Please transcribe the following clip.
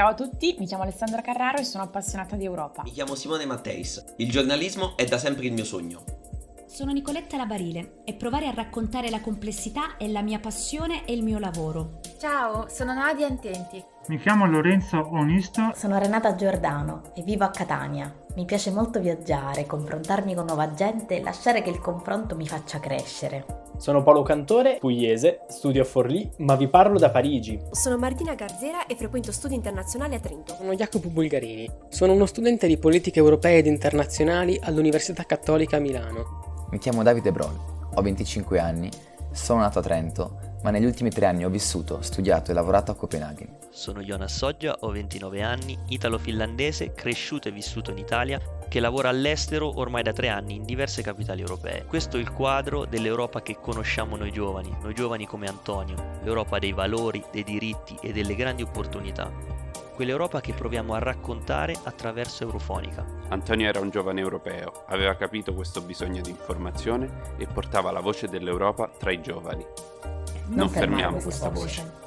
Ciao a tutti, mi chiamo Alessandra Carraro e sono appassionata di Europa. Mi chiamo Simone Matteis. Il giornalismo è da sempre il mio sogno. Sono Nicoletta Labarile e provare a raccontare la complessità è la mia passione e il mio lavoro. Ciao, sono Nadia Antenti. Mi chiamo Lorenzo Onisto. Sono Renata Giordano e vivo a Catania. Mi piace molto viaggiare, confrontarmi con nuova gente e lasciare che il confronto mi faccia crescere. Sono Paolo Cantore, pugliese, studio a Forlì, ma vi parlo da Parigi. Sono Martina Garzera e frequento studi internazionali a Trento. Sono Jacopo Bulgarini. Sono uno studente di politiche europee ed internazionali all'Università Cattolica a Milano. Mi chiamo Davide Broll, ho 25 anni, sono nato a Trento, ma negli ultimi tre anni ho vissuto, studiato e lavorato a Copenaghen. Sono Jonas Soggia, ho 29 anni, italo-finlandese, cresciuto e vissuto in Italia, che lavora all'estero ormai da tre anni in diverse capitali europee. Questo è il quadro dell'Europa che conosciamo noi giovani, noi giovani come Antonio, l'Europa dei valori, dei diritti e delle grandi opportunità quell'Europa che proviamo a raccontare attraverso Eurofonica. Antonio era un giovane europeo, aveva capito questo bisogno di informazione e portava la voce dell'Europa tra i giovani. Non, non fermiamo questa voce. voce.